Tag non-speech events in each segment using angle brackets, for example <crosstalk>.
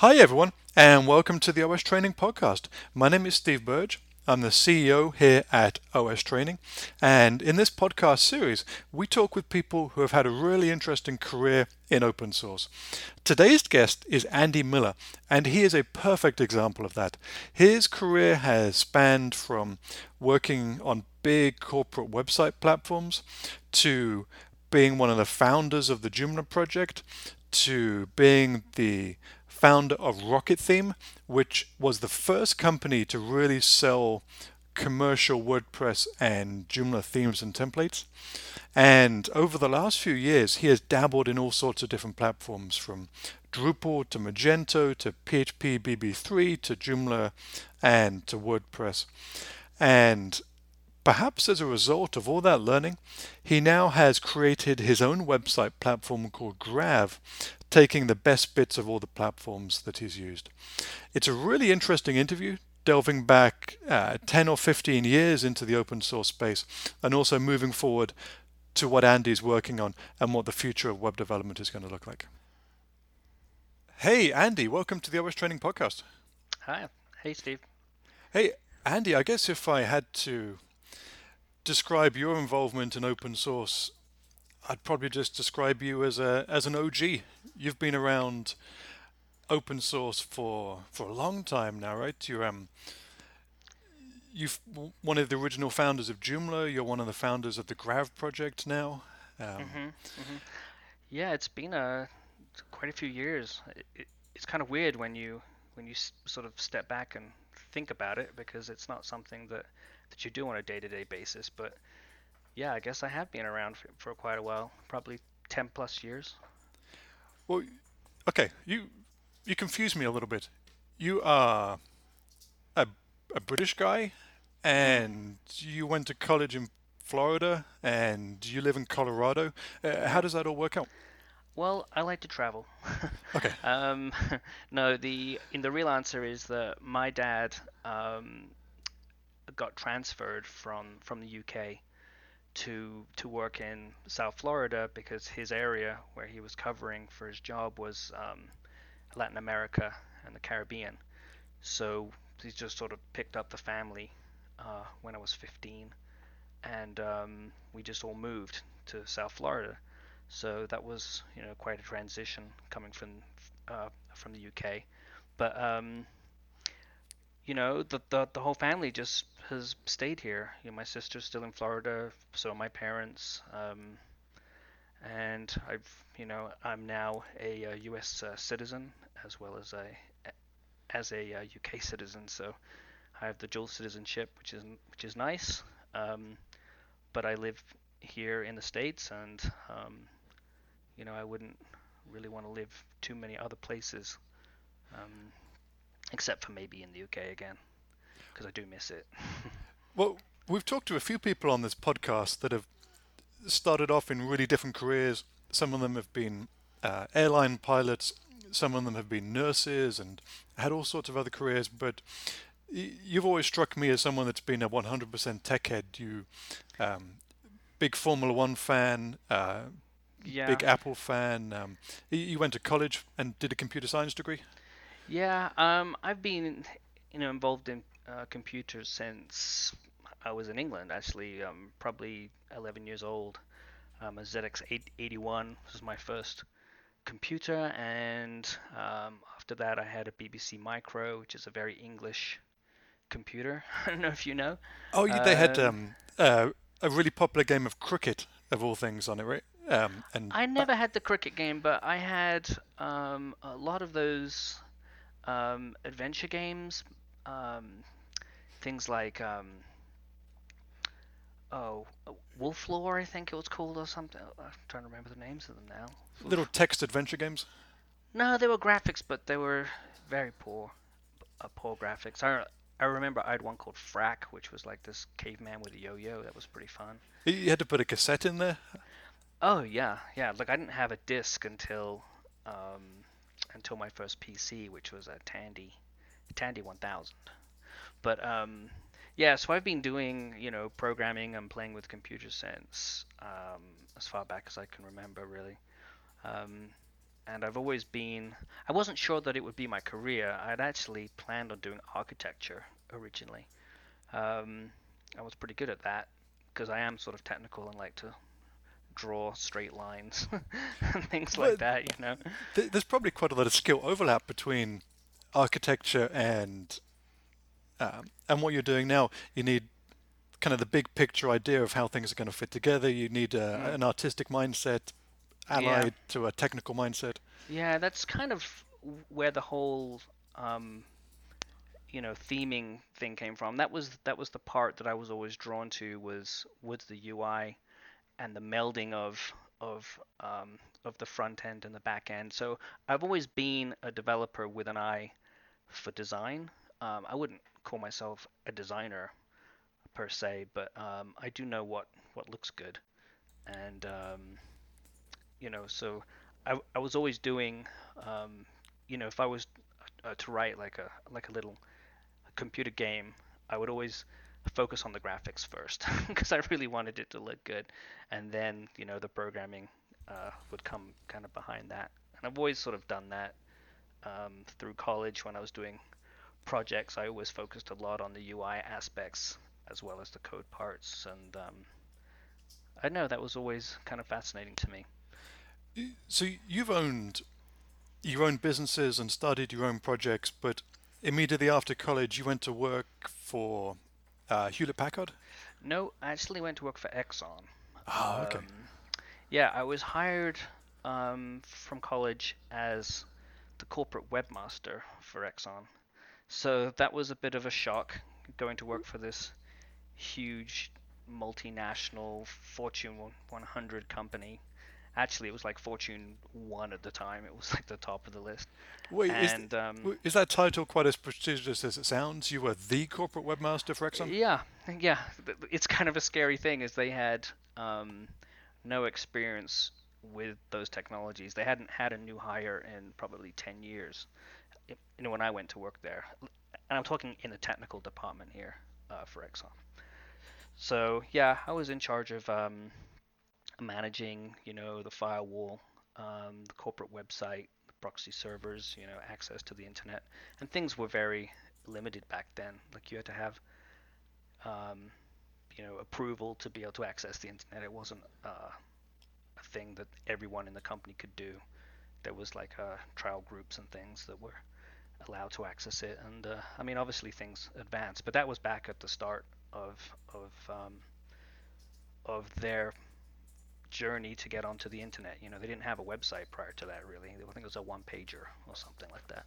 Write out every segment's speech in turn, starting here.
Hi, everyone, and welcome to the OS Training Podcast. My name is Steve Burge. I'm the CEO here at OS Training. And in this podcast series, we talk with people who have had a really interesting career in open source. Today's guest is Andy Miller, and he is a perfect example of that. His career has spanned from working on big corporate website platforms to being one of the founders of the Joomla project to being the founder of Rocket Theme, which was the first company to really sell commercial WordPress and Joomla themes and templates. And over the last few years, he has dabbled in all sorts of different platforms from Drupal to Magento to PHP BB3 to Joomla and to WordPress. And Perhaps as a result of all that learning, he now has created his own website platform called Grav, taking the best bits of all the platforms that he's used. It's a really interesting interview, delving back uh, 10 or 15 years into the open source space, and also moving forward to what Andy's working on and what the future of web development is going to look like. Hey, Andy, welcome to the OS Training Podcast. Hi. Hey, Steve. Hey, Andy, I guess if I had to describe your involvement in open source, I'd probably just describe you as a as an OG. You've been around open source for for a long time now, right? You're um you've one of the original founders of Joomla. You're one of the founders of the Grav project now. Um, mm-hmm, mm-hmm. Yeah, it's been a quite a few years. It, it, it's kind of weird when you when you s- sort of step back and think about it because it's not something that that you do on a day-to-day basis. But yeah, I guess I have been around for, for quite a while, probably 10 plus years. Well, okay, you you confuse me a little bit. You are a, a British guy, and you went to college in Florida, and you live in Colorado. Uh, how does that all work out? Well, I like to travel. <laughs> okay. Um, <laughs> no, the in the real answer is that my dad um, got transferred from from the UK to to work in South Florida because his area where he was covering for his job was um, Latin America and the Caribbean. So he just sort of picked up the family uh, when I was 15, and um, we just all moved to South Florida. So that was you know quite a transition coming from uh, from the UK, but um, you know the, the the whole family just has stayed here. You know, my sister's still in Florida, so my parents. Um, and I've, you know, I'm now a, a U.S. Uh, citizen as well as a as a uh, UK citizen. So I have the dual citizenship, which is which is nice. Um, but I live here in the states, and um, you know, I wouldn't really want to live too many other places, um, except for maybe in the UK again because I do miss it. <laughs> well, we've talked to a few people on this podcast that have started off in really different careers. Some of them have been uh, airline pilots, some of them have been nurses and had all sorts of other careers. But you've always struck me as someone that's been a 100% tech head. You, um, big Formula One fan, uh, yeah. big Apple fan. Um, you went to college and did a computer science degree. Yeah, um, I've been, you know, involved in uh, computers since I was in England. Actually, um, probably 11 years old. Um, a ZX81 was my first computer, and um, after that, I had a BBC Micro, which is a very English computer. <laughs> I don't know if you know. Oh, they had um, um, uh, a really popular game of cricket, of all things, on it, right? Um, and I never had the cricket game, but I had um, a lot of those um, adventure games. Um, things like um, oh, Wolf Lore, I think it was called, or something. I'm trying to remember the names of them now. Little text adventure games. No, they were graphics, but they were very poor, uh, poor graphics. I I remember I had one called Frak, which was like this caveman with a yo-yo. That was pretty fun. You had to put a cassette in there. Oh yeah, yeah. Like I didn't have a disc until um, until my first PC, which was a Tandy, Tandy 1000. But um, yeah, so I've been doing you know programming and playing with computer since um, as far back as I can remember, really. Um, and I've always been. I wasn't sure that it would be my career. I'd actually planned on doing architecture originally. Um, I was pretty good at that because I am sort of technical and like to draw straight lines <laughs> and things like that. You know, there's probably quite a lot of skill overlap between architecture and um, and what you're doing now. You need kind of the big picture idea of how things are going to fit together. You need a, mm. an artistic mindset allied yeah. to a technical mindset. Yeah, that's kind of where the whole um, you know theming thing came from. That was that was the part that I was always drawn to was was the UI and the melding of of um, of the front end and the back end. So I've always been a developer with an eye for design. Um, I wouldn't call myself a designer per se, but um, I do know what what looks good, and um, you know, so I I was always doing, um, you know, if I was uh, to write like a like a little computer game, I would always focus on the graphics first <laughs> because I really wanted it to look good, and then you know the programming uh, would come kind of behind that. And I've always sort of done that um, through college when I was doing projects. I always focused a lot on the UI aspects as well as the code parts. And um, I know that was always kind of fascinating to me. So you've owned your own businesses and started your own projects, but immediately after college, you went to work for uh, Hewlett Packard. No, I actually went to work for Exxon. Oh, okay. Um, yeah, I was hired um, from college as the corporate webmaster for Exxon. So that was a bit of a shock going to work for this huge multinational Fortune 100 company. Actually, it was like Fortune 1 at the time. It was like the top of the list. Wait, and, is, um, is that title quite as prestigious as it sounds? You were the corporate webmaster for Exxon? Yeah, yeah. It's kind of a scary thing, as they had um, no experience with those technologies. They hadn't had a new hire in probably 10 years. You know, when I went to work there, and I'm talking in the technical department here uh, for Exxon. So yeah, I was in charge of um, managing, you know, the firewall, um, the corporate website, the proxy servers, you know, access to the internet, and things were very limited back then. Like you had to have, um, you know, approval to be able to access the internet. It wasn't uh, a thing that everyone in the company could do. There was like uh, trial groups and things that were allowed to access it. And uh, I mean, obviously things advanced, but that was back at the start of of um, of their journey to get onto the internet. You know, they didn't have a website prior to that, really. I think it was a one pager or something like that.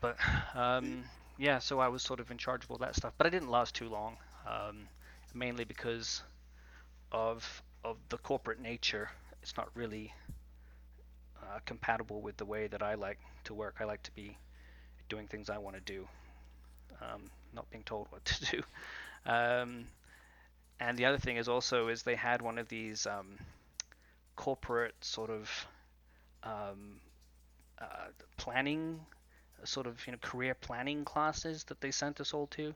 But um, yeah, so I was sort of in charge of all that stuff, but I didn't last too long, um, mainly because of of the corporate nature. It's not really uh, compatible with the way that I like to work. I like to be doing things I want to do, um, not being told what to <laughs> do. Um, and the other thing is also is they had one of these um, corporate sort of um, uh, planning, sort of you know career planning classes that they sent us all to.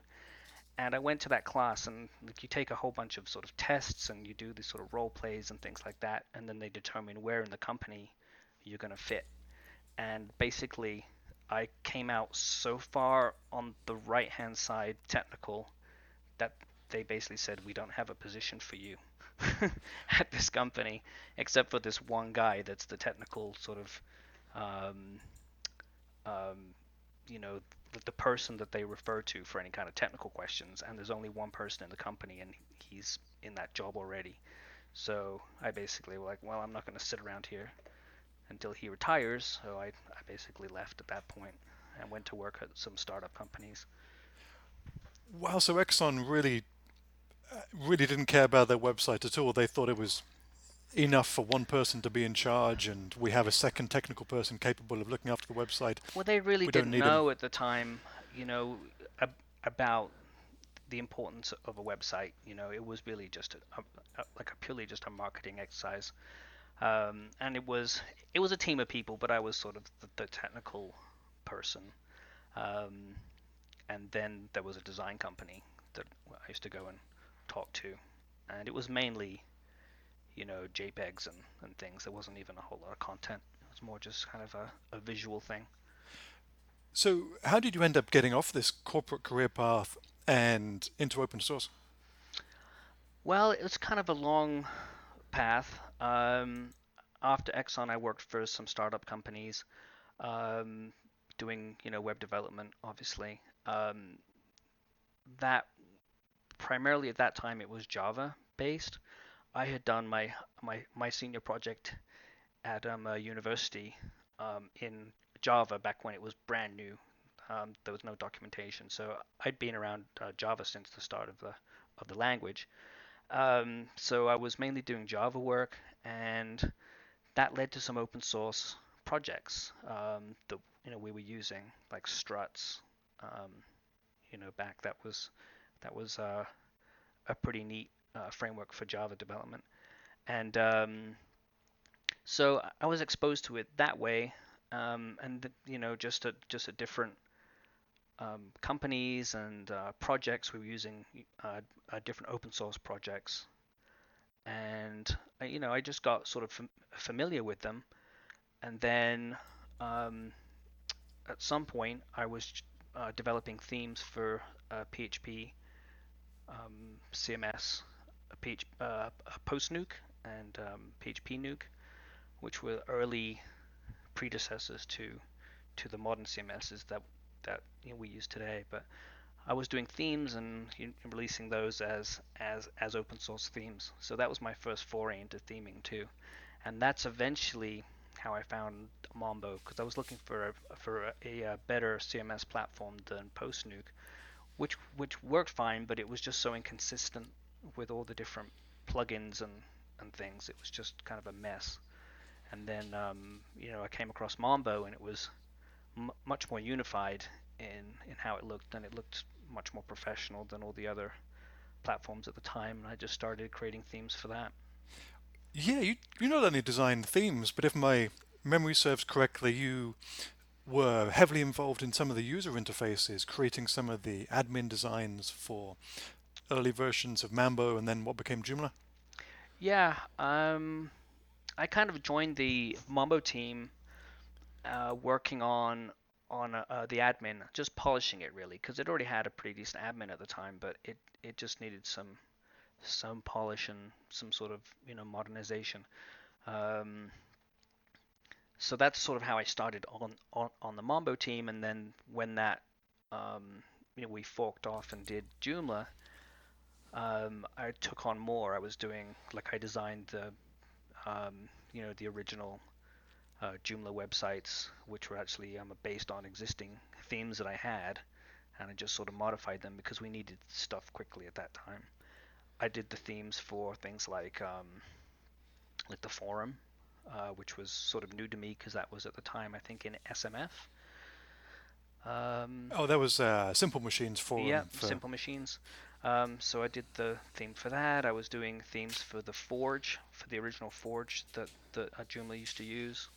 And I went to that class, and like, you take a whole bunch of sort of tests, and you do these sort of role plays and things like that, and then they determine where in the company you're going to fit. And basically, I came out so far on the right hand side technical that they basically said we don't have a position for you <laughs> at this company except for this one guy that's the technical sort of um, um, you know the, person that they refer to for any kind of technical questions and there's only one person in the company and he's in that job already so I basically was like well I'm not going to sit around here until he retires. So I, I basically left at that point and went to work at some startup companies. Wow, so Exxon really, really didn't care about their website at all. They thought it was enough for one person to be in charge, and we have a second technical person capable of looking after the website. Well, they really we didn't know at the time, you know, ab- about the importance of a website. You know, it was really just a, a, a, like a purely just a marketing exercise. Um, and it was it was a team of people, but I was sort of the, the technical person. Um, and then there was a design company that I used to go and talk to, and it was mainly, you know, JPEGs and, and things. There wasn't even a whole lot of content. It was more just kind of a, a visual thing. So, how did you end up getting off this corporate career path and into open source? Well, it was kind of a long path. Um, after Exxon, I worked for some startup companies, um, doing you know web development, obviously. Um, that primarily at that time it was Java based. I had done my my my senior project at um, a university um, in Java back when it was brand new. Um, there was no documentation, so I'd been around uh, Java since the start of the of the language. Um, so I was mainly doing Java work, and that led to some open source projects um, that you know we were using, like struts. Um, you know, back that was that was uh, a pretty neat uh, framework for Java development, and um, so I was exposed to it that way, um, and you know just a just a different um, companies and uh, projects. We were using uh, uh, different open source projects, and you know I just got sort of fam- familiar with them, and then um, at some point I was uh, developing themes for PHP, um, CMS, PH, uh, PostNuke, and um, PHP Nuke, which were early predecessors to to the modern CMSs that that you know, we use today. But I was doing themes and you know, releasing those as as as open source themes. So that was my first foray into theming too, and that's eventually how I found Mambo because I was looking for a, for a, a, a, better CMS platform than PostNuke, which which worked fine, but it was just so inconsistent with all the different plugins and and things. It was just kind of a mess. And then um, you know I came across Mambo and it was m- much more unified in in how it looked, and it looked much more professional than all the other platforms at the time. And I just started creating themes for that. Yeah, you you not only designed themes, but if my memory serves correctly, you were heavily involved in some of the user interfaces, creating some of the admin designs for early versions of Mambo and then what became Joomla. Yeah, um, I kind of joined the Mambo team uh, working on on uh, the admin, just polishing it really, because it already had a pretty decent admin at the time, but it it just needed some some polish and some sort of you know modernization. Um, so that's sort of how I started on, on on the Mambo team, and then when that um, you know we forked off and did Joomla, um, I took on more. I was doing like I designed the um, you know the original uh, Joomla websites, which were actually um, based on existing themes that I had, and I just sort of modified them because we needed stuff quickly at that time. I did the themes for things like um, like the forum, uh, which was sort of new to me because that was at the time I think in SMF. Um, oh, that was uh, Simple Machines forum. Yeah, for... Simple Machines. Um, so I did the theme for that. I was doing themes for the Forge, for the original Forge that that Joomla used to use.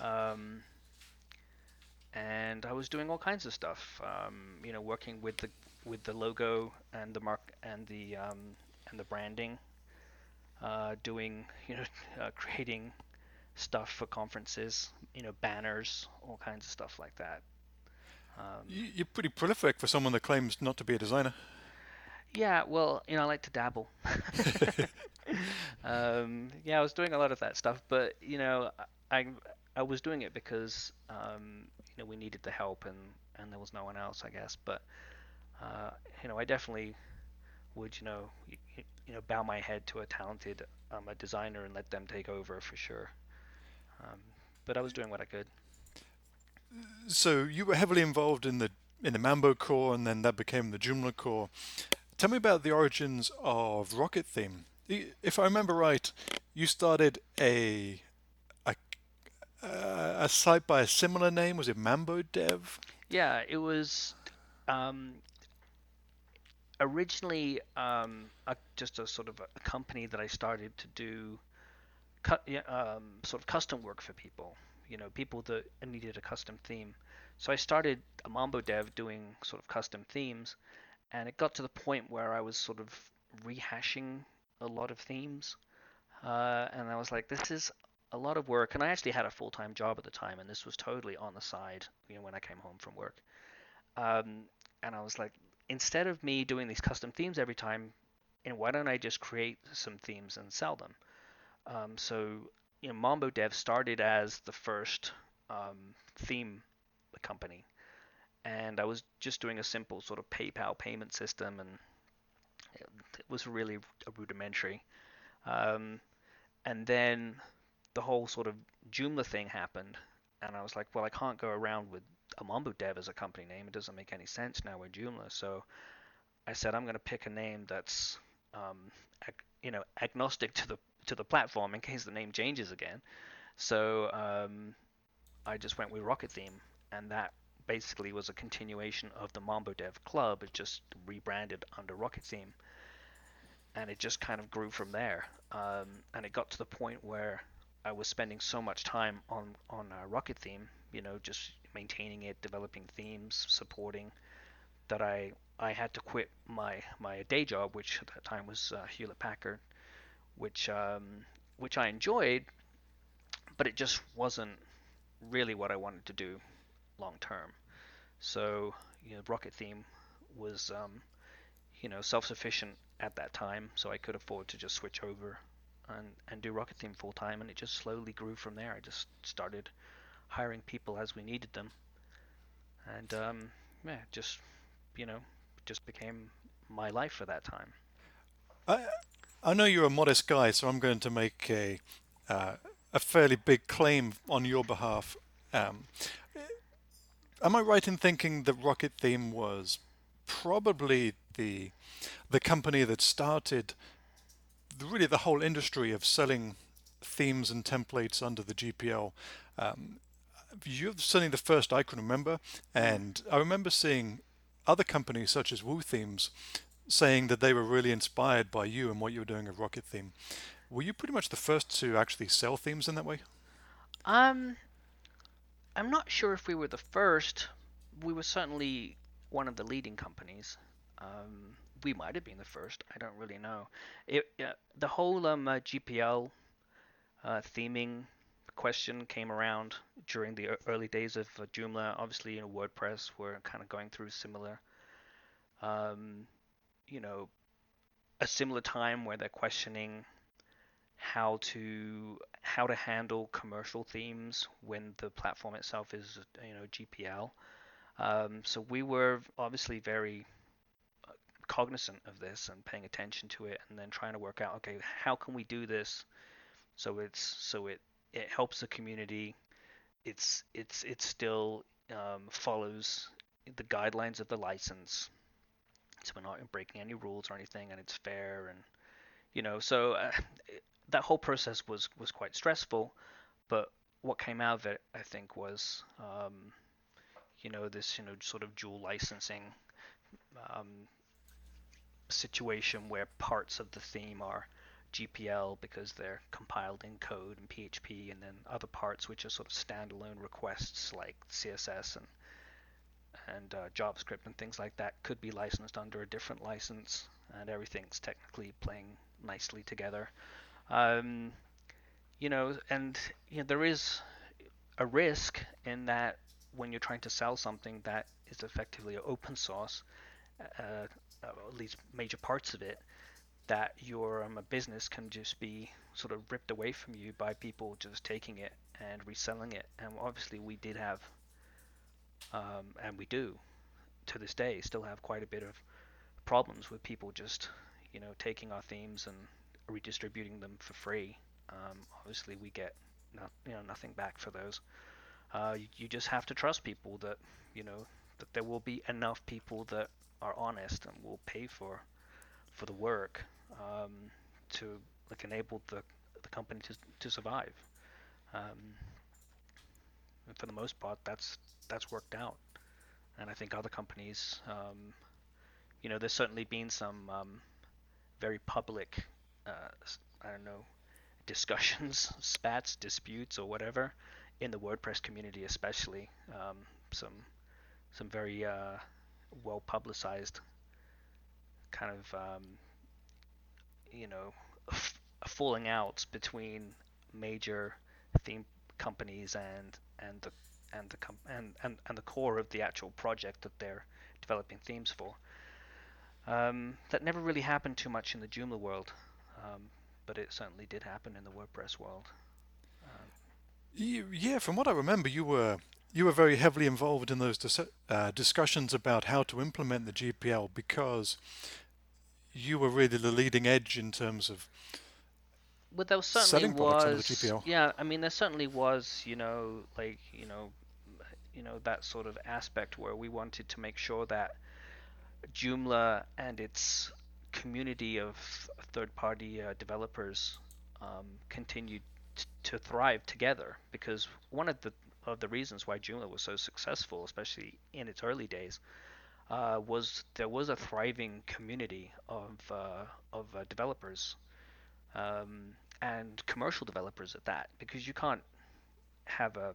Um, and I was doing all kinds of stuff. Um, you know, working with the with the logo and the mark and the um, and the branding. Uh, doing <laughs> you know uh, creating stuff for conferences. You know, banners, all kinds of stuff like that. Um, You're pretty prolific for someone that claims not to be a designer. Yeah, well, you know, I like to dabble. <laughs> <laughs> um, yeah, I was doing a lot of that stuff, but you know, I I was doing it because um, you know we needed the help and and there was no one else, I guess. But uh, you know, I definitely would you know you, you, know bow my head to a talented um, a designer and let them take over for sure. Um, but I was doing what I could. So you were heavily involved in the in the Mambo core, and then that became the Joomla core. Tell me about the origins of Rocket Theme. If I remember right, you started a a, a site by a similar name. Was it Mambo Dev? Yeah, it was um, originally um, a, just a sort of a company that I started to do um, sort of custom work for people. You know, people that needed a custom theme. So I started a Mambo Dev doing sort of custom themes and it got to the point where I was sort of rehashing a lot of themes, uh, and I was like, this is a lot of work, and I actually had a full time job at the time, and this was totally on the side, you know, when I came home from work. Um, and I was like, instead of me doing these custom themes every time, and why don't I just create some themes and sell them? Um, so, you know, Mambo Dev started as the first um, theme company, and I was just doing a simple sort of PayPal payment system, and it was really rudimentary. Um, and then the whole sort of Joomla thing happened, and I was like, well, I can't go around with a Mambo Dev as a company name. It doesn't make any sense now with Joomla. So I said I'm going to pick a name that's um, ag- you know agnostic to the to the platform in case the name changes again. So um, I just went with Rocket Theme, and that basically was a continuation of the Mambo Dev Club. It just rebranded under Rocket Theme, and it just kind of grew from there. Um, and it got to the point where I was spending so much time on on uh, Rocket Theme, you know, just maintaining it, developing themes, supporting, that I I had to quit my my day job, which at that time was uh, Hewlett Packard, which um, which I enjoyed, but it just wasn't really what I wanted to do long term. So you know, Rocket Theme was um, you know self-sufficient at that time, so I could afford to just switch over and, and do Rocket Theme full time, and it just slowly grew from there. I just started hiring people as we needed them, and um, yeah, just you know, just became my life for that time. I know you're a modest guy, so I'm going to make a uh, a fairly big claim on your behalf. Um, am I right in thinking that Rocket Theme was probably the the company that started really the whole industry of selling themes and templates under the GPL. Um, you're certainly the first I can remember, and I remember seeing other companies such as Woo Themes saying that they were really inspired by you and what you were doing at Rocket Theme. Were you pretty much the first to actually sell themes in that way? Um, I'm not sure if we were the first. We were certainly one of the leading companies. Um, we might have been the first. I don't really know. It uh, the whole um, uh, GPL uh, theming question came around during the early days of uh, Joomla. Obviously, you know, WordPress were kind of going through similar, um, you know, a similar time where they're questioning how to how to handle commercial themes when the platform itself is you know GPL. Um, so we were obviously very cognizant of this and paying attention to it and then trying to work out okay how can we do this so it's so it it helps the community it's it's it still um, follows the guidelines of the license so we're not breaking any rules or anything and it's fair and you know so uh, <laughs> that whole process was was quite stressful but what came out of it i think was um, you know this you know sort of dual licensing um, situation where parts of the theme are GPL because they're compiled in code and PHP, and then other parts which are sort of standalone requests like CSS and and uh, JavaScript and things like that could be licensed under a different license, and everything's technically playing nicely together. Um, you know, and you know, there is a risk in that when you're trying to sell something that is effectively open source, uh, uh, at least major parts of it, that your um, business can just be sort of ripped away from you by people just taking it and reselling it. And obviously, we did have, um, and we do, to this day, still have quite a bit of problems with people just, you know, taking our themes and redistributing them for free. Um, obviously, we get, you know, nothing back for those. Uh, you, you just have to trust people that, you know, that there will be enough people that are honest and will pay for for the work um, to like enable the the company to to survive. Um, and for the most part, that's that's worked out, and I think other companies, um, you know, there's certainly been some um, very public, uh, I don't know, <laughs> discussions, <laughs> spats, disputes, or whatever, in the WordPress community, especially. Um, some some very uh, well publicized kind of um, you know f- falling outs between major theme companies and and the and the com- and, and and the core of the actual project that they're developing themes for. Um, that never really happened too much in the Joomla world, um, but it certainly did happen in the WordPress world. Um, yeah, from what I remember, you were you were very heavily involved in those dis- uh, discussions about how to implement the GPL because you were really the leading edge in terms of well, there certainly was. Yeah, I mean, there certainly was. You know, like you know, you know that sort of aspect where we wanted to make sure that Joomla and its community of third-party uh, developers um, continued t- to thrive together because one of the of the reasons why Joomla was so successful, especially in its early days, uh, was there was a thriving community of uh, of uh, developers um, and commercial developers at that because you can't have a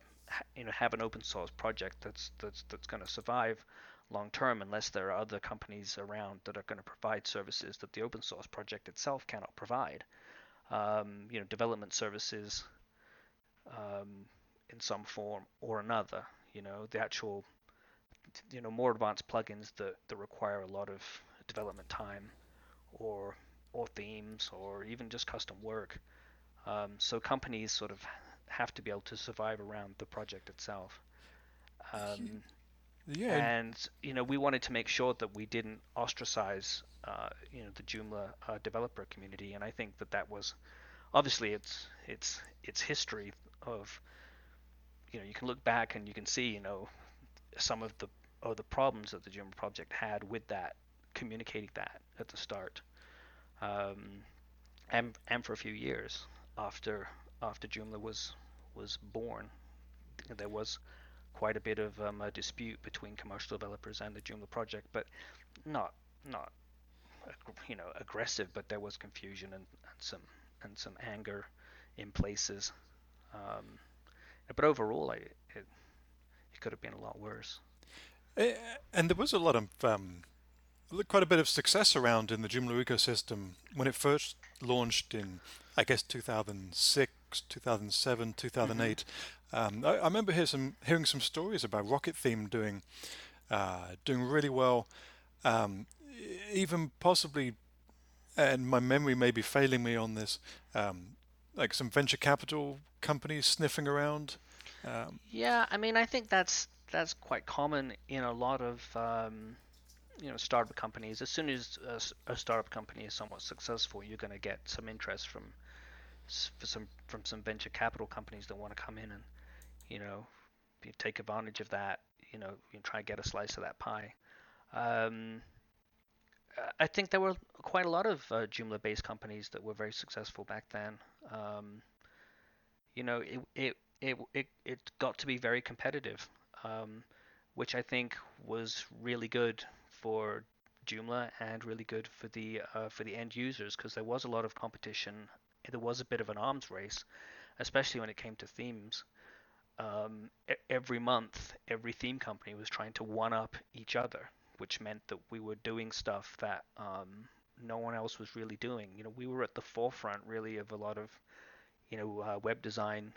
you know have an open source project that's that's that's going to survive long term unless there are other companies around that are going to provide services that the open source project itself cannot provide. Um, you know, development services um, in some form or another. You know, the actual you know more advanced plugins that, that require a lot of development time or or themes or even just custom work. Um, so companies sort of have to be able to survive around the project itself. Um, yeah. And you know, we wanted to make sure that we didn't ostracize, uh, you know, the Joomla uh, developer community, and I think that that was obviously it's it's it's history of, you know, you can look back and you can see, you know, some of the of the problems that the Joomla project had with that, communicating that at the start, um, and and for a few years after after Joomla was was born, there was quite a bit of um, a dispute between commercial developers and the Joomla project, but not not you know aggressive, but there was confusion and, and some and some anger in places. Um, but overall, I, it it could have been a lot worse. Eh, and there was a lot of um, quite a bit of success around in the Joomla ecosystem when it first launched in, I guess, 2006, 2007, 2008. Mm-hmm. Um, I, I, remember hear some, hearing some stories about Rocket Theme doing uh, doing really well, um, even possibly, and my memory may be failing me on this, um, like some venture capital companies sniffing around. Um, yeah, I mean, I think that's that's quite common in a lot of um, you know startup companies. As soon as a, a startup company is somewhat successful, you're going to get some interest from some from some venture capital companies that want to come in and you know, take advantage of that, you know, you try and get a slice of that pie. Um, I think there were quite a lot of uh, Joomla-based companies that were very successful back then. Um, you know, it, it it it it got to be very competitive, um, which I think was really good for Joomla and really good for the uh, for the end users because there was a lot of competition. There was a bit of an arms race, especially when it came to themes um, every month, every theme company was trying to one up each other, which meant that we were doing stuff that um, no one else was really doing. You know, we were at the forefront really of a lot of, you know, uh, web design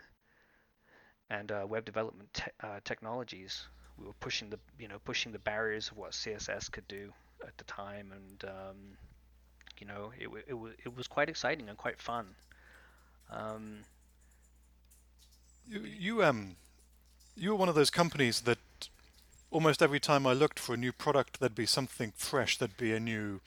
and uh, web development te- uh, technologies. We were pushing the, you know, pushing the barriers of what CSS could do at the time, and um, you know, it, it, it was quite exciting and quite fun. Um, you, you um, you were one of those companies that almost every time I looked for a new product, there'd be something fresh. There'd be a new,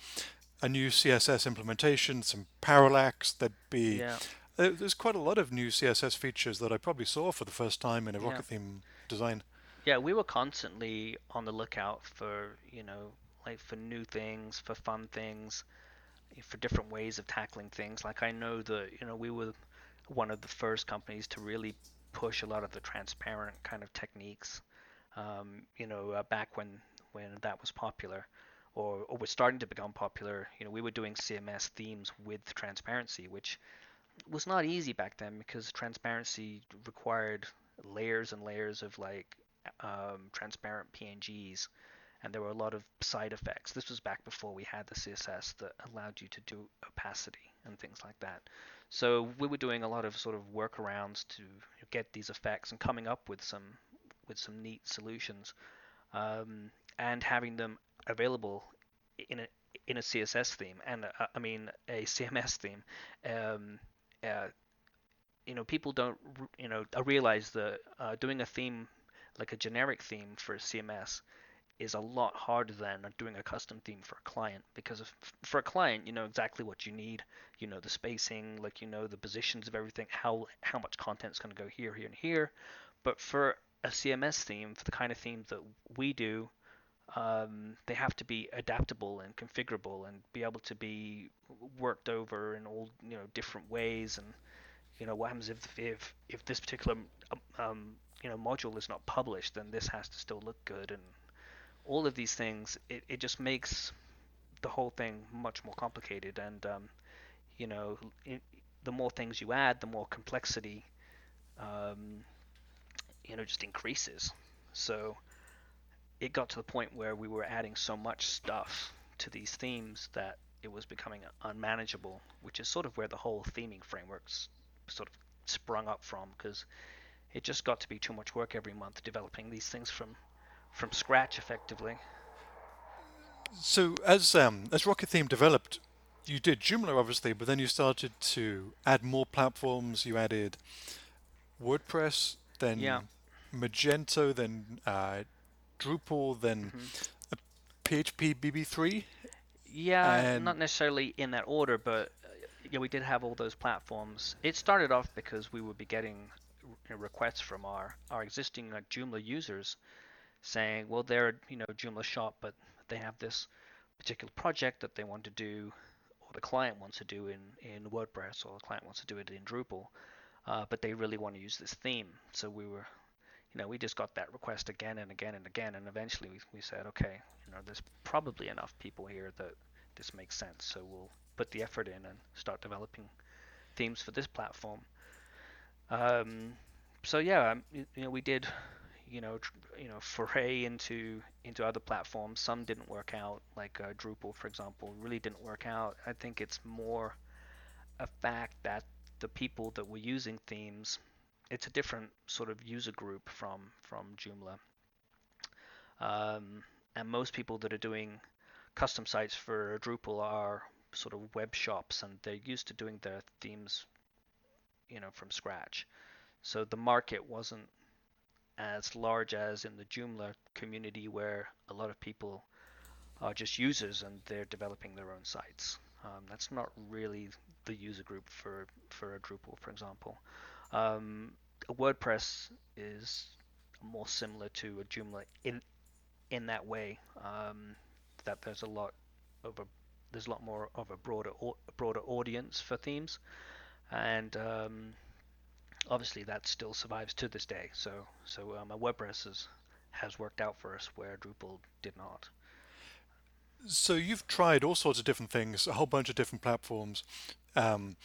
a new CSS implementation, some parallax. There'd be yeah. there's quite a lot of new CSS features that I probably saw for the first time in a Rocket. Theme design. Yeah, we were constantly on the lookout for you know like for new things, for fun things, for different ways of tackling things. Like I know that you know we were one of the first companies to really push a lot of the transparent kind of techniques. Um, you know, uh, back when when that was popular, or, or was starting to become popular, you know, we were doing CMS themes with transparency, which was not easy back then because transparency required layers and layers of like um, transparent PNGs, and there were a lot of side effects. This was back before we had the CSS that allowed you to do opacity and things like that. So we were doing a lot of sort of workarounds to get these effects and coming up with some with some neat solutions um, and having them available in a in a CSS theme and uh, I mean a <laughs> CMS theme. Um, uh, you know, people don't you know realize that uh, doing a theme like a generic theme for CMS is a lot harder than doing a custom theme for a client because if, for a client you know exactly what you need you know the spacing like you know the positions of everything how how much content is going to go here here and here. But for a cms theme for the kind of themes that we do um, they have to be adaptable and configurable and be able to be worked over in all you know different ways. And you know what happens if if if this particular um, you know module is not published then this has to still look good and all of these things, it, it just makes the whole thing much more complicated. And, um, you know, the more things you add, the more complexity, um, you know, just increases. So it got to the point where we were adding so much stuff to these themes that it was becoming unmanageable, which is sort of where the whole theming frameworks sort of sprung up from, because it just got to be too much work every month developing these things from from scratch effectively. So as um, as Rocket Theme developed, you did Joomla obviously, but then you started to add more platforms. You added WordPress, then yeah. Magento, then uh, Drupal, then mm-hmm. PHP BB3. Yeah, and not necessarily in that order, but uh, yeah, we did have all those platforms. It started off because we would be getting requests from our our existing uh, Joomla users saying, well, they're you know Joomla shop, but they have this particular project that they want to do, or the client wants to do in in WordPress, or the client wants to do it in Drupal, uh, but they really want to use this theme. So we were, you know, we just got that request again and again and again, and eventually we, we said, okay, you know, there's probably enough people here that this makes sense, so we'll put the effort in and start developing themes for this platform. Um, so yeah, um, you know, we did you know, tr- you know, foray into into other platforms. Some didn't work out, like uh, Drupal, for example, really didn't work out. I think it's more a fact that the people that were using themes, it's a different sort of user group from from Joomla. Um, and most people that are doing custom sites for Drupal are sort of web shops, and they're used to doing their themes, you know, from scratch. So the market wasn't as large as in the Joomla community, where a lot of people are just users and they're developing their own sites. Um, that's not really the user group for for a Drupal, for example. Um, WordPress is more similar to a Joomla in in that way um, that there's a lot of a there's a lot more of a broader broader audience for themes, and um, obviously that still survives to this day. So so um, WordPress has has worked out for us where Drupal did not. So you've tried all sorts of different things, a whole bunch of different platforms, um,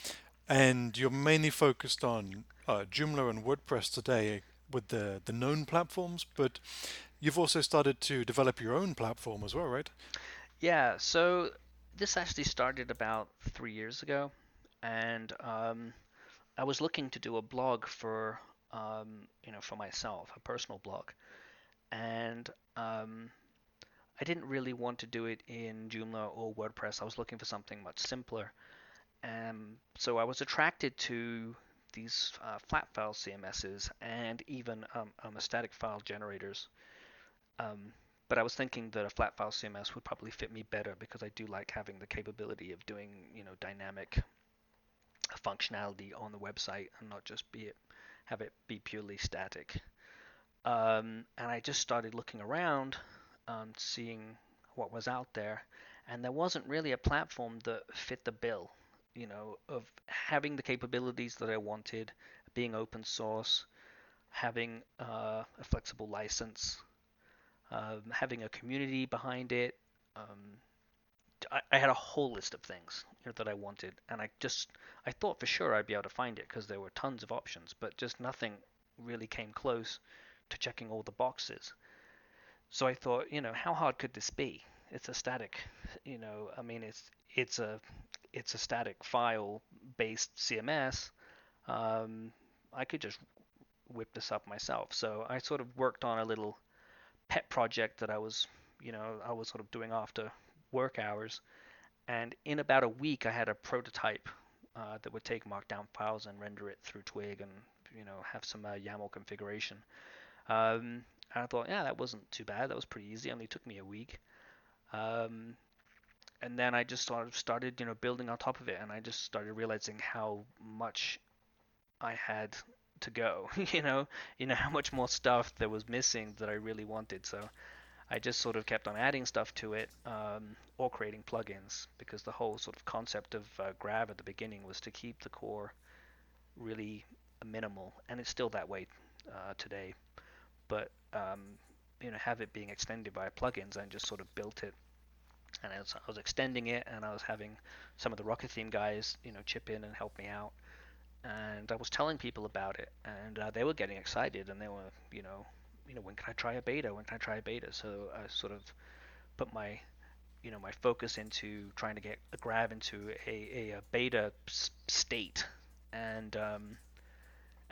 and you're mainly focused on uh, Joomla and WordPress today with the the known platforms, but you've also started to develop your own platform as well, right? Yeah. So this actually started about three years ago, and um, I was looking to do a blog for um, you know for myself, a personal blog, and um, I didn't really want to do it in Joomla or WordPress. I was looking for something much simpler, and so I was attracted to these uh, flat file CMSs and even um, um, static file generators. Um, but I was thinking that a flat file CMS would probably fit me better because I do like having the capability of doing you know dynamic functionality on the website and not just be it have it be purely static. Um, and I just started looking around, um, seeing what was out there, and there wasn't really a platform that fit the bill. You know, of having the capabilities that I wanted, being open source, having uh, a flexible license, um, having a community behind it, um, I, had a whole list of things that I wanted, and I just I thought for sure I'd be able to find it because there were tons of options, but just nothing really came close to checking all the boxes. So I thought, you know, how hard could this be? It's a static, you know, I mean, it's it's a it's a static file based CMS, um, I could just whip this up myself. So I sort of worked on a little pet project that I was, you know, I was sort of doing after work hours. And in about a week, I had a prototype uh, that would take Markdown files and render it through Twig and, you know, have some uh, YAML configuration. Um, and I thought, yeah, that wasn't too bad. That was pretty easy. Only took me a week. Um, and then I just sort of started, you know, building on top of it, and I just started realizing how much I had to go. <laughs> you know, you know how much more stuff there was missing that I really wanted. So I just sort of kept on adding stuff to it, um, or creating plugins, because the whole sort of concept of uh, Grav at the beginning was to keep the core really minimal, and it's still that way uh, today. But um, you know, have it being extended by plugins, and just sort of built it and as I was extending it, and I was having some of the Rocket Theme guys, you know, chip in and help me out, and I was telling people about it, and uh, they were getting excited, and they were, you know, you know, when can I try a beta? When can I try a beta? So I sort of put my, you know, my focus into trying to get a Grav into a, a, a beta state, and um,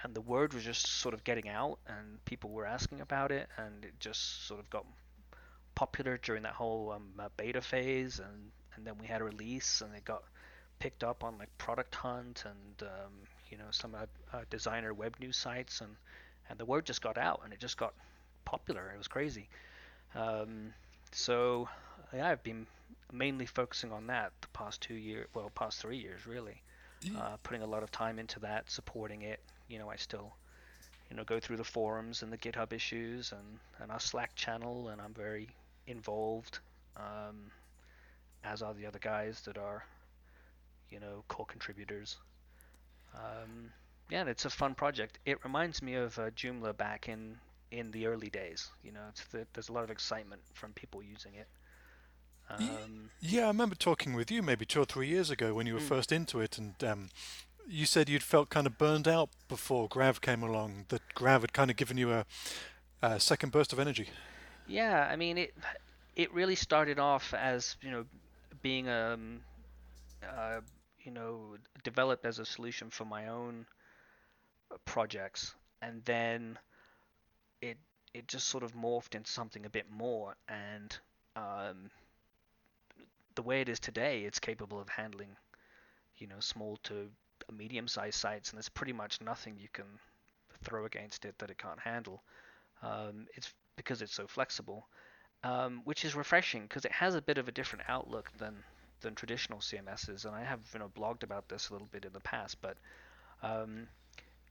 and the word was just sort of getting out, and people were asking about it, and it just sort of got popular during that whole um, uh, beta phase, and and then we had a release, and it got picked up on like Product Hunt and um, you know some uh, uh, designer web news sites, and and the word just got out, and it just got popular. It was crazy. Um, so yeah, I've been mainly focusing on that the past two years, well, past three years really. Uh, putting a lot of time into that, supporting it. You know, I still you know go through the forums and the GitHub issues and and our Slack channel, and I'm very involved, um, as are the other guys that are, you know, core contributors. Um, yeah, it's a fun project. It reminds me of uh, Joomla back in in the early days. You know, the, there's a lot of excitement from people using it. Um, yeah, I remember talking with you maybe two or three years ago when you were mm. first into it, and um, you said you'd felt kind of burned out before Grav came along. That Grav had kind of given you a, a second burst of energy. Yeah, I mean it. It really started off as you know being um, uh, you know developed as a solution for my own projects, and then it it just sort of morphed into something a bit more. And um, the way it is today, it's capable of handling you know small to medium-sized sites, and there's pretty much nothing you can throw against it that it can't handle. Um, it's because it's so flexible, um, which is refreshing because it has a bit of a different outlook than than traditional CMSs. And I have you know blogged about this a little bit in the past, but um,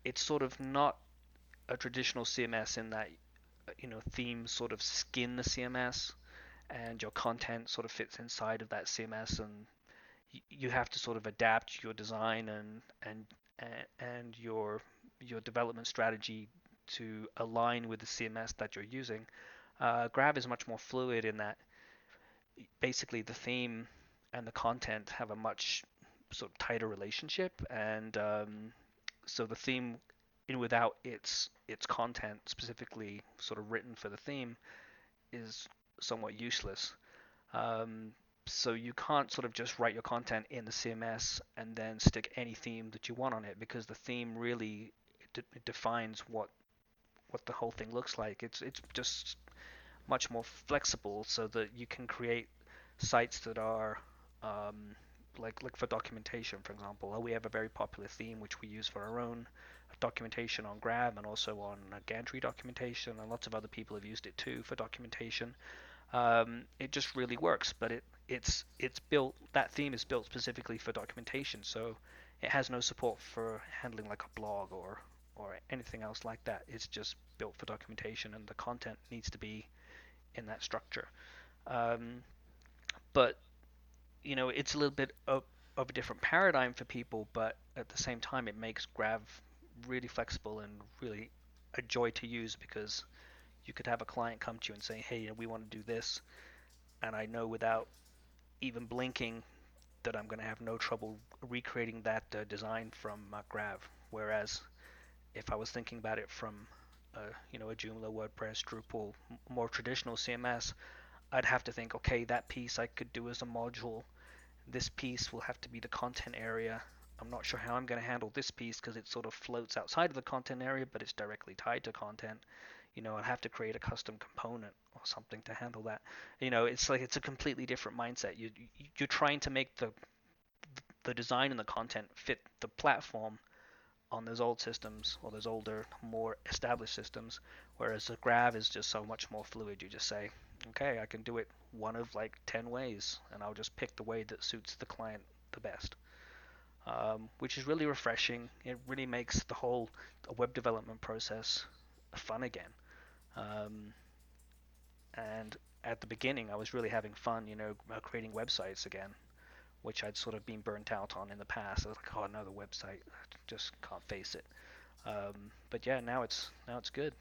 it's sort of not a traditional CMS in that you know themes sort of skin the CMS, and your content sort of fits inside of that CMS, and you have to sort of adapt your design and and and your your development strategy to align with the CMS that you're using. Uh, Grav is much more fluid in that basically the theme and the content have a much sort of tighter relationship, and um, so the theme, in without its its content specifically sort of written for the theme, is somewhat useless. Um, so you can't sort of just write your content in the CMS and then stick any theme that you want on it because the theme really defines what what the whole thing looks like. It's it's just much more flexible so that you can create sites that are um, like look for documentation, for example. We have a very popular theme which we use for our own documentation on Grav and also on Gantry documentation, and lots of other people have used it too for documentation. Um, it just really works, but it it's it's built that theme is built specifically for documentation, so it has no support for handling like a blog or or anything else like that. It's just built for documentation, and the content needs to be in that structure. Um, but you know, it's a little bit of, of a different paradigm for people, but at the same time, it makes Grav really flexible and really a joy to use because you could have a client come to you and say, "Hey, we want to do this," and I know without even blinking that I'm going to have no trouble recreating that uh, design from uh, Grav. Whereas if I was thinking about it from uh, you know a Joomla, WordPress, Drupal, more traditional CMS, I'd have to think, okay, that piece I could do as a module, this piece will have to be the content area. I'm not sure how I'm going to handle this piece because it sort of floats outside of the content area, but it's directly tied to content. You know, I'll have to create a custom component or something to handle that. You know, it's like it's a completely different mindset. You you're trying to make the the design and the content fit the platform on those old systems or those older, more established systems, whereas the Grav is just so much more fluid. You just say, okay, I can do it one of like 10 ways, and I'll just pick the way that suits the client the best. Um, which is really refreshing. It really makes the whole web development process fun again. Um, and at the beginning, I was really having fun, you know, uh, creating websites again, which I'd sort of been burnt out on in the past. I was like, oh, another website, I just can't face it. Um, but yeah, now it's now it's good.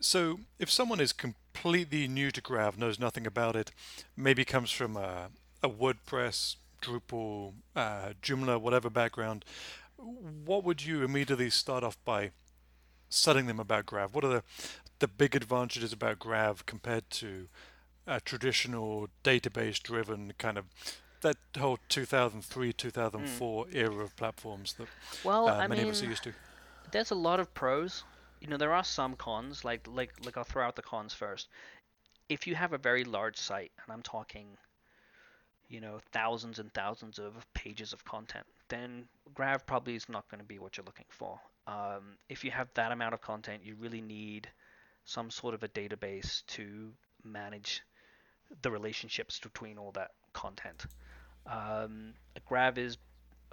So, if someone is completely new to Grav, knows nothing about it, maybe comes from a, a WordPress, Drupal, uh, Joomla, whatever background, what would you immediately start off by studying them about Grav? What are the the big advantages about Grav compared to a traditional database-driven kind of that whole 2003 2004 mm. era of platforms that well, uh, many mean, of us are used to? There's a lot of pros you know, there are some cons. Like like like I'll throw out the cons first. If you have a very large site, and I'm talking, you know, thousands and thousands of pages of content, then Grav probably is not going to be what you're looking for. Um, if you have that amount of content, you really need some sort of a database to manage the relationships between all that content. Um, Grav is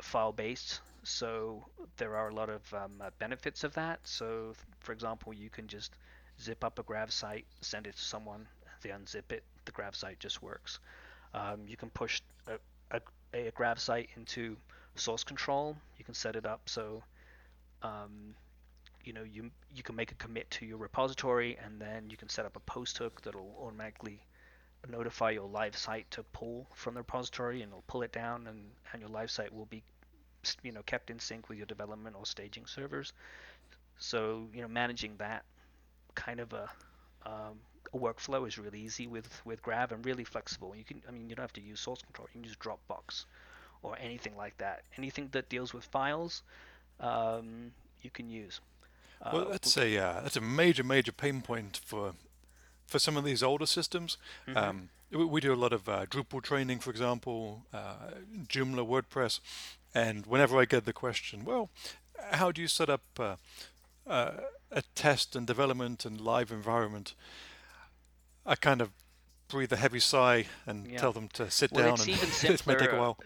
file based, so there are a lot of um, uh, benefits of that. So, for example, you can just zip up a Grav site, send it to someone, they unzip it, the Grav site just works. Um, you can push a, a, a, Grav site into source control. You can set it up so um, you know you you can make a commit to your repository, and then you can set up a post hook that'll automatically notify your live site to pull from the repository, and it'll pull it down, and, and your live site will be you know kept in sync with your development or staging servers. So you know managing that kind of a, um, a workflow is really easy with with Grav and really flexible. You can I mean you don't have to use source control. You can use Dropbox or anything like that. Anything that deals with files, um, you can use. Well, uh, that's a uh, that's a major major pain point for for some of these older systems. Mm-hmm. Um, we, we, do a lot of uh, Drupal training, for example, uh, Joomla, WordPress, and whenever I get the question, well, how do you set up uh, uh, a test and development and live environment? I kind of breathe a heavy sigh and yeah. tell them to sit well, down. It's and even <laughs> simpler. it may take a while.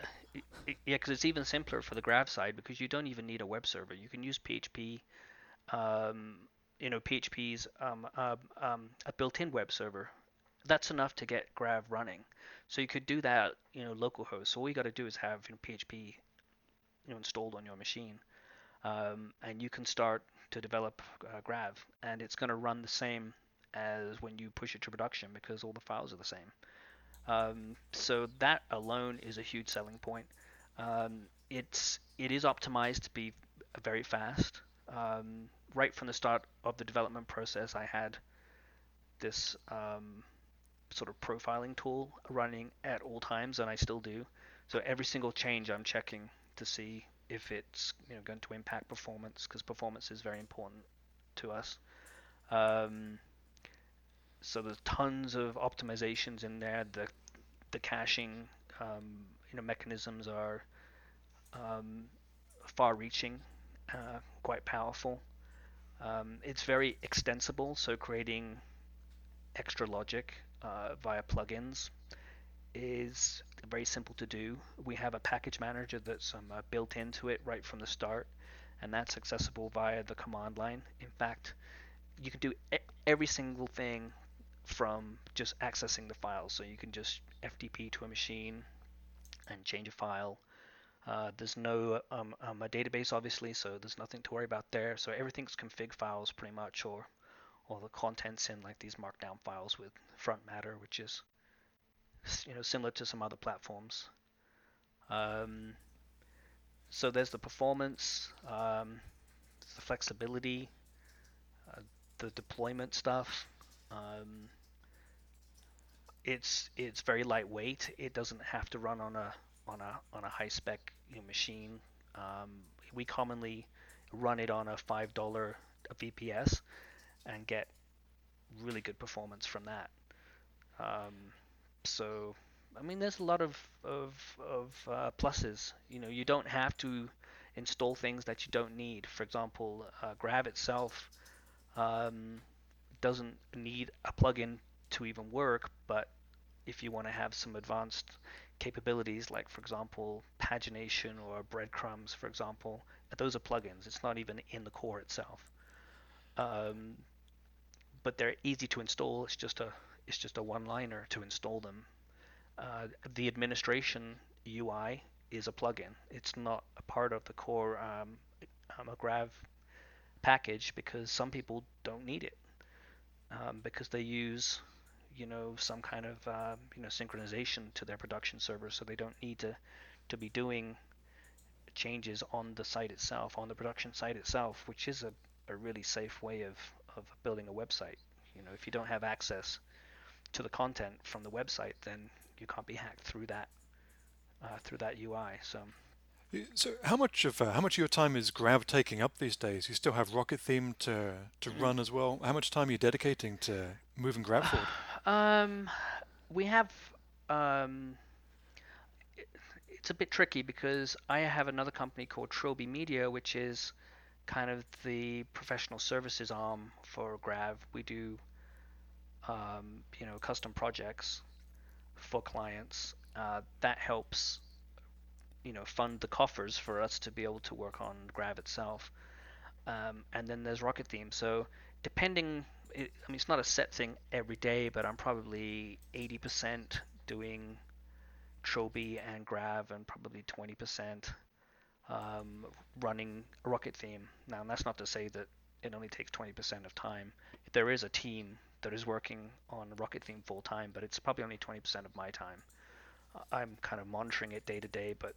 Yeah, because it's even simpler for the Grav side because you don't even need a web server. You can use PHP. Um, you know, PHP's um, uh, um, a built-in web server. That's enough to get Grav running. So you could do that, you know, localhost. So all you got to do is have you know, PHP you know, installed on your machine, um, and you can start to develop uh, Grav, and it's going to run the same as when you push it to production because all the files are the same. Um, so that alone is a huge selling point. Um, it's it is optimized to be very fast. Um, right from the start of the development process, I had this um, sort of profiling tool running at all times, and I still do. So every single change, I'm checking to see if it's you know going to impact performance because performance is very important to us. Um, so there's tons of optimizations in there. The the caching um, you know mechanisms are um, far-reaching, uh, quite powerful. Um, it's very extensible, so creating extra logic uh, via plugins is very simple to do. We have a package manager that's um, uh, built into it right from the start, and that's accessible via the command line. In fact, you can do every single thing from just accessing the files. So you can just FTP to a machine and change a file. Uh, there's no um, um, a database obviously, so there's nothing to worry about there. So everything's config files pretty much, or all the contents in like these markdown files with front matter, which is you know, similar to some other platforms. Um, so there's the performance, um, the flexibility, uh, the deployment stuff. Um, it's it's very lightweight. It doesn't have to run on a on a on a high spec you know, machine. Um, we commonly run it on a five dollar VPS and get really good performance from that. Um, so I mean, there's a lot of of of uh, pluses. You know, you don't have to install things that you don't need. For example, uh, Grav itself um, doesn't need a plugin to even work, but if you want to have some advanced capabilities, like for example pagination or breadcrumbs, for example, those are plugins. It's not even in the core itself. Um, but they're easy to install. It's just a it's just a one-liner to install them. Uh, the administration UI is a plugin. It's not a part of the core um, um, a Grav package because some people don't need it um, because they use you know some kind of uh, you know synchronization to their production server, so they don't need to to be doing changes on the site itself, on the production site itself, which is a, a really safe way of, of building a website. You know, if you don't have access to the content from the website, then you can't be hacked through that uh, through that UI. So. So how much of uh, how much of your time is Grav taking up these days? You still have Rocket Theme to to mm-hmm. run as well. How much time are you dedicating to moving Grav forward? <sighs> <sighs> Um, we have um, it's a bit tricky because I have another company called Trilby Media, which is kind of the professional services arm for Grav. We do um, you know custom projects for clients. Uh, that helps you know fund the coffers for us to be able to work on Grav itself. Um, and then there's Rocket Theme. So depending, it, I mean, it's not a set thing every day, but I'm probably 80% doing Trilby and Grav, and probably 20% um, running a Rocket Theme. Now, that's not to say that it only takes 20% of time. There is a team that is working on Rocket Theme full time, but it's probably only 20% of my time. I'm kind of monitoring it day to day, but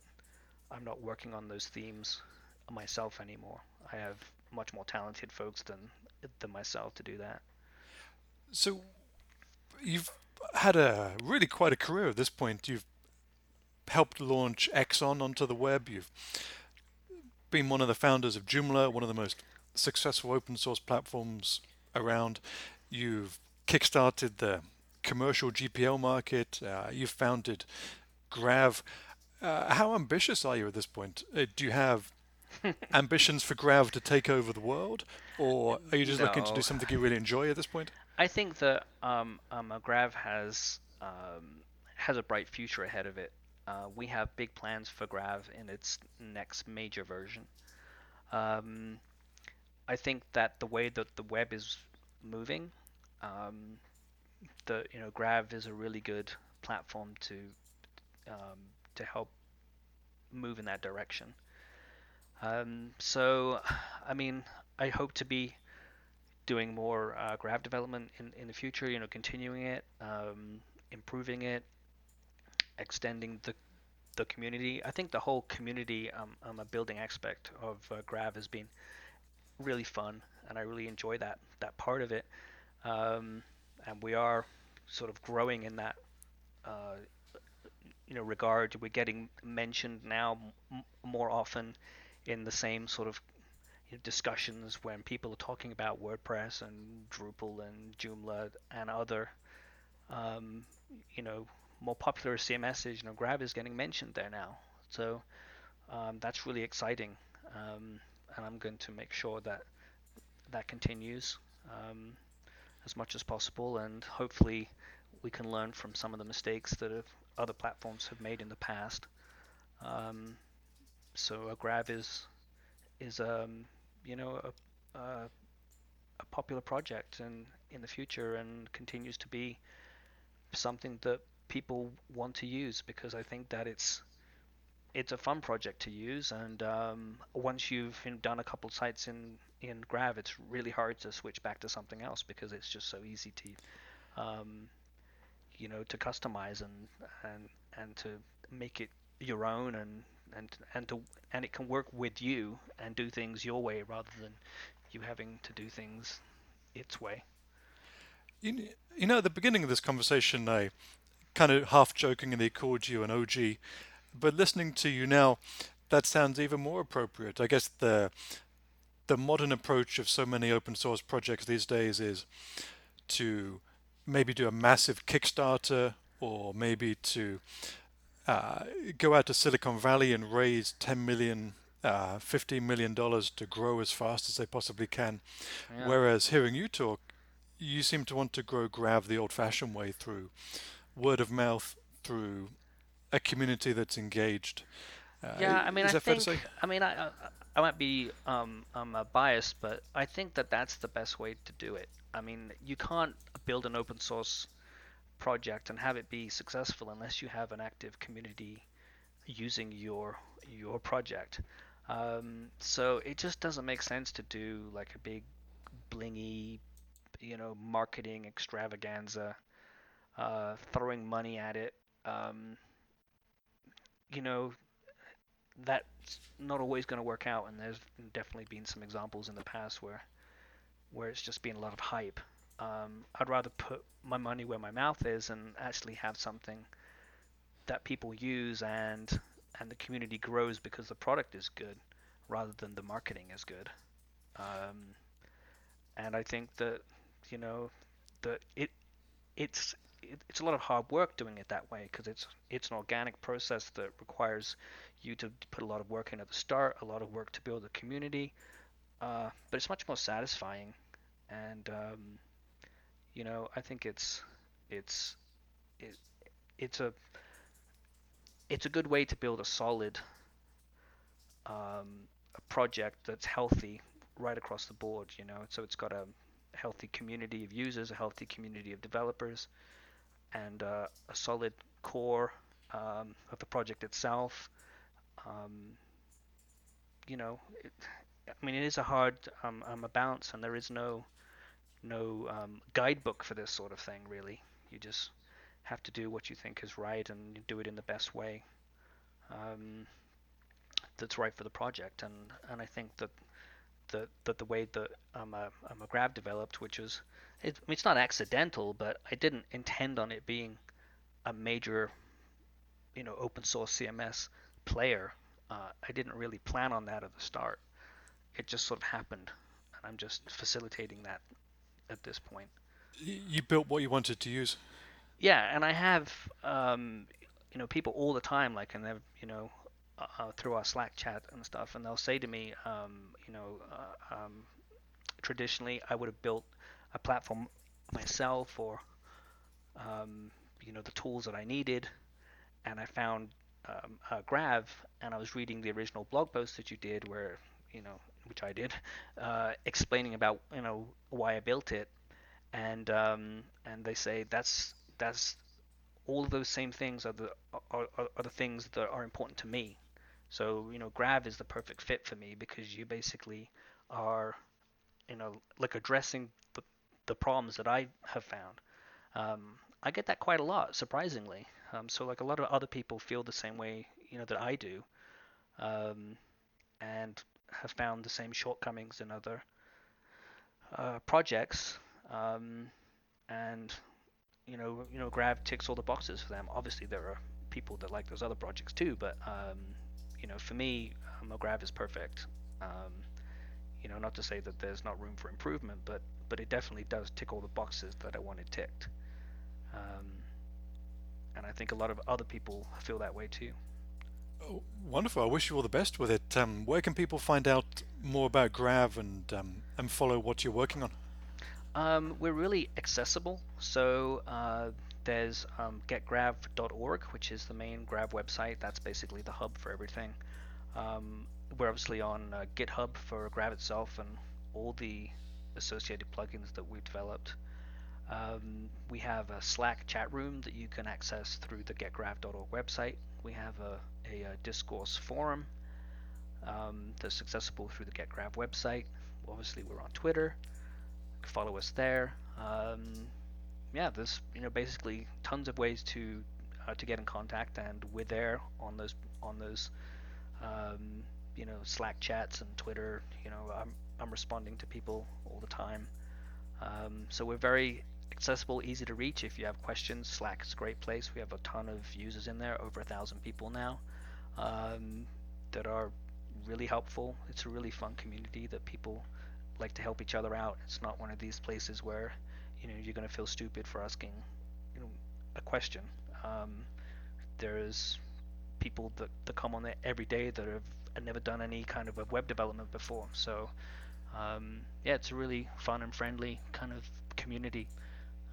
I'm not working on those themes myself anymore. I have much more talented folks than than myself to do that. So you've had a really quite a career at this point. You've helped launch Exxon onto the web. You've been one of the founders of Joomla, one of the most successful open source platforms around. You've kickstarted the commercial GPL market. Uh, you've founded Grav. Uh, how ambitious are you at this point? Uh, do you have ambitions for Grav to take over the world, or are you just no. looking to do something you really enjoy at this point? I think that um, um, Grav has um, has a bright future ahead of it. Uh, we have big plans for Grav in its next major version. Um, I think that the way that the web is moving, um, the you know Grav is a really good platform to um, to help move in that direction. Um, so, I mean, I hope to be doing more uh, Grav development in, in the future. You know, continuing it, um, improving it, extending the the community. I think the whole community um, um, a building aspect of uh, Grav has been really fun, and I really enjoy that that part of it. Um, and we are sort of growing in that uh, you know regard. We're getting mentioned now m- more often in the same sort of discussions when people are talking about WordPress and Drupal and Joomla and other um, you know more popular CMSs. You know, Grav is getting mentioned there now, so um, that's really exciting. Um, and I'm going to make sure that that continues um, as much as possible, and hopefully we can learn from some of the mistakes that have, other platforms have made in the past. So a Grav is is um, you know a, a, a popular project and in the future and continues to be something that people want to use because I think that it's it's a fun project to use and um, once you've done a couple sites in in Grav it's really hard to switch back to something else because it's just so easy to um, you know to customize and and and to make it your own and and and to and it can work with you and do things your way rather than you having to do things its way. You, you know, at the beginning of this conversation, I kind of half jokingly called you an OG, But listening to you now, that sounds even more appropriate. I guess the the modern approach of so many open source projects these days is to maybe do a massive Kickstarter or maybe to uh, go out to Silicon Valley and raise 10 million, uh, 15 million dollars to grow as fast as they possibly can. Yeah. Whereas hearing you talk, you seem to want to grow Grav the old-fashioned way through word of mouth, through a community that's engaged. Uh, yeah, I mean, I think, I mean, I, I might be um, I'm biased, but I think that that's the best way to do it. I mean, you can't build an open source project and have it be successful unless you have an active community using your your project. Um, so it just doesn't make sense to do like a big blingy, you know, marketing extravaganza, uh, throwing money at it. Um, you know, that's not always going to work out, and there's definitely been some examples in the past where where it's just been a lot of hype. Um, I'd rather put my money where my mouth is and actually have something that people use and and the community grows because the product is good rather than the marketing is good. Um, and I think that you know that it it's it, it's a lot of hard work doing it that way because it's it's an organic process that requires you to put a lot of work in at the start, a lot of work to build a community, uh, but it's much more satisfying, and um, you know I think it's it's it, it's a it's a good way to build a solid um, a project that's healthy right across the board. You know, so it's got a healthy community of users, a healthy community of developers, and uh, a solid core um, of the project itself. Um, you know, it, I mean, it is a hard um, um, a balance, and there is no no um, guidebook for this sort of thing. Really, you just have to do what you think is right and do it in the best way um, that's right for the project. And and I think that the that the way that um, uh, um, Grav developed, which is it, it's not accidental, but I didn't intend on it being a major, you know, open source CMS player. Uh, I didn't really plan on that at the start. It just sort of happened, and I'm just facilitating that at this point. You built what you wanted to use. Yeah, and I have, um, you know, people all the time, like, and they've, you know, uh, uh, through our Slack chat and stuff, and they'll say to me, um, you know, uh, um, traditionally I would have built a platform myself or um, you know the tools that I needed, and I found um, uh, Grav, and I was reading the original blog post that you did, where you know which I did, uh, explaining about you know why I built it, and um, and they say that's that's all those same things are the are, are, are the things that are important to me. So you know Grav is the perfect fit for me because you basically are you know like addressing the the problems that I have found. Um, I get that quite a lot, surprisingly. Um, so like a lot of other people feel the same way, you know, that I do, um, and have found the same shortcomings in other uh, projects. Um, and you know, you know, Grav ticks all the boxes for them. Obviously, there are people that like those other projects too, but um, you know, for me, um, Grav is perfect. Um, you know, not to say that there's not room for improvement, but but it definitely does tick all the boxes that I wanted ticked. Um, and I think a lot of other people feel that way too. Oh, wonderful! I wish you all the best with it. Um, where can people find out more about Grav and um, and follow what you're working on? Um, we're really accessible. So uh, there's um, getgrav.org, which is the main Grav website. That's basically the hub for everything. Um, we're obviously on uh, GitHub for Grav itself and all the associated plugins that we've developed. Um, we have a Slack chat room that you can access through the getgrav.org website. We have a, a, a discourse forum um, that's accessible through the GetGrav website. Obviously, we're on Twitter. Follow us there. Um, yeah, there's you know basically tons of ways to uh, to get in contact, and we're there on those on those um, you know Slack chats and Twitter. You know, I'm I'm responding to people all the time. Um, so we're very accessible, easy to reach. If you have questions, Slack is a great place. We have a ton of users in there, over a thousand people now. um, that are really helpful. It's a really fun community that people like to help each other out. It's not one of these places where you know you're going to feel stupid for asking you know a question. Um, there's people that, that come on there every day that have never done any kind of web development before. So um, yeah, it's a really fun and friendly kind of community.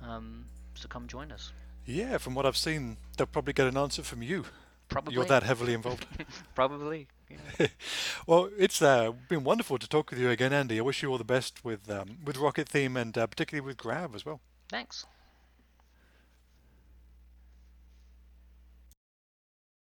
Um, so come join us. Yeah, from what I've seen, they'll probably get an answer from you. Probably. You're that heavily involved. <laughs> <laughs> Probably. Yeah. <laughs> well, it's uh, been wonderful to talk with you again, Andy. I wish you all the best with um, with Rocket Theme and uh, particularly with Grav as well. Thanks.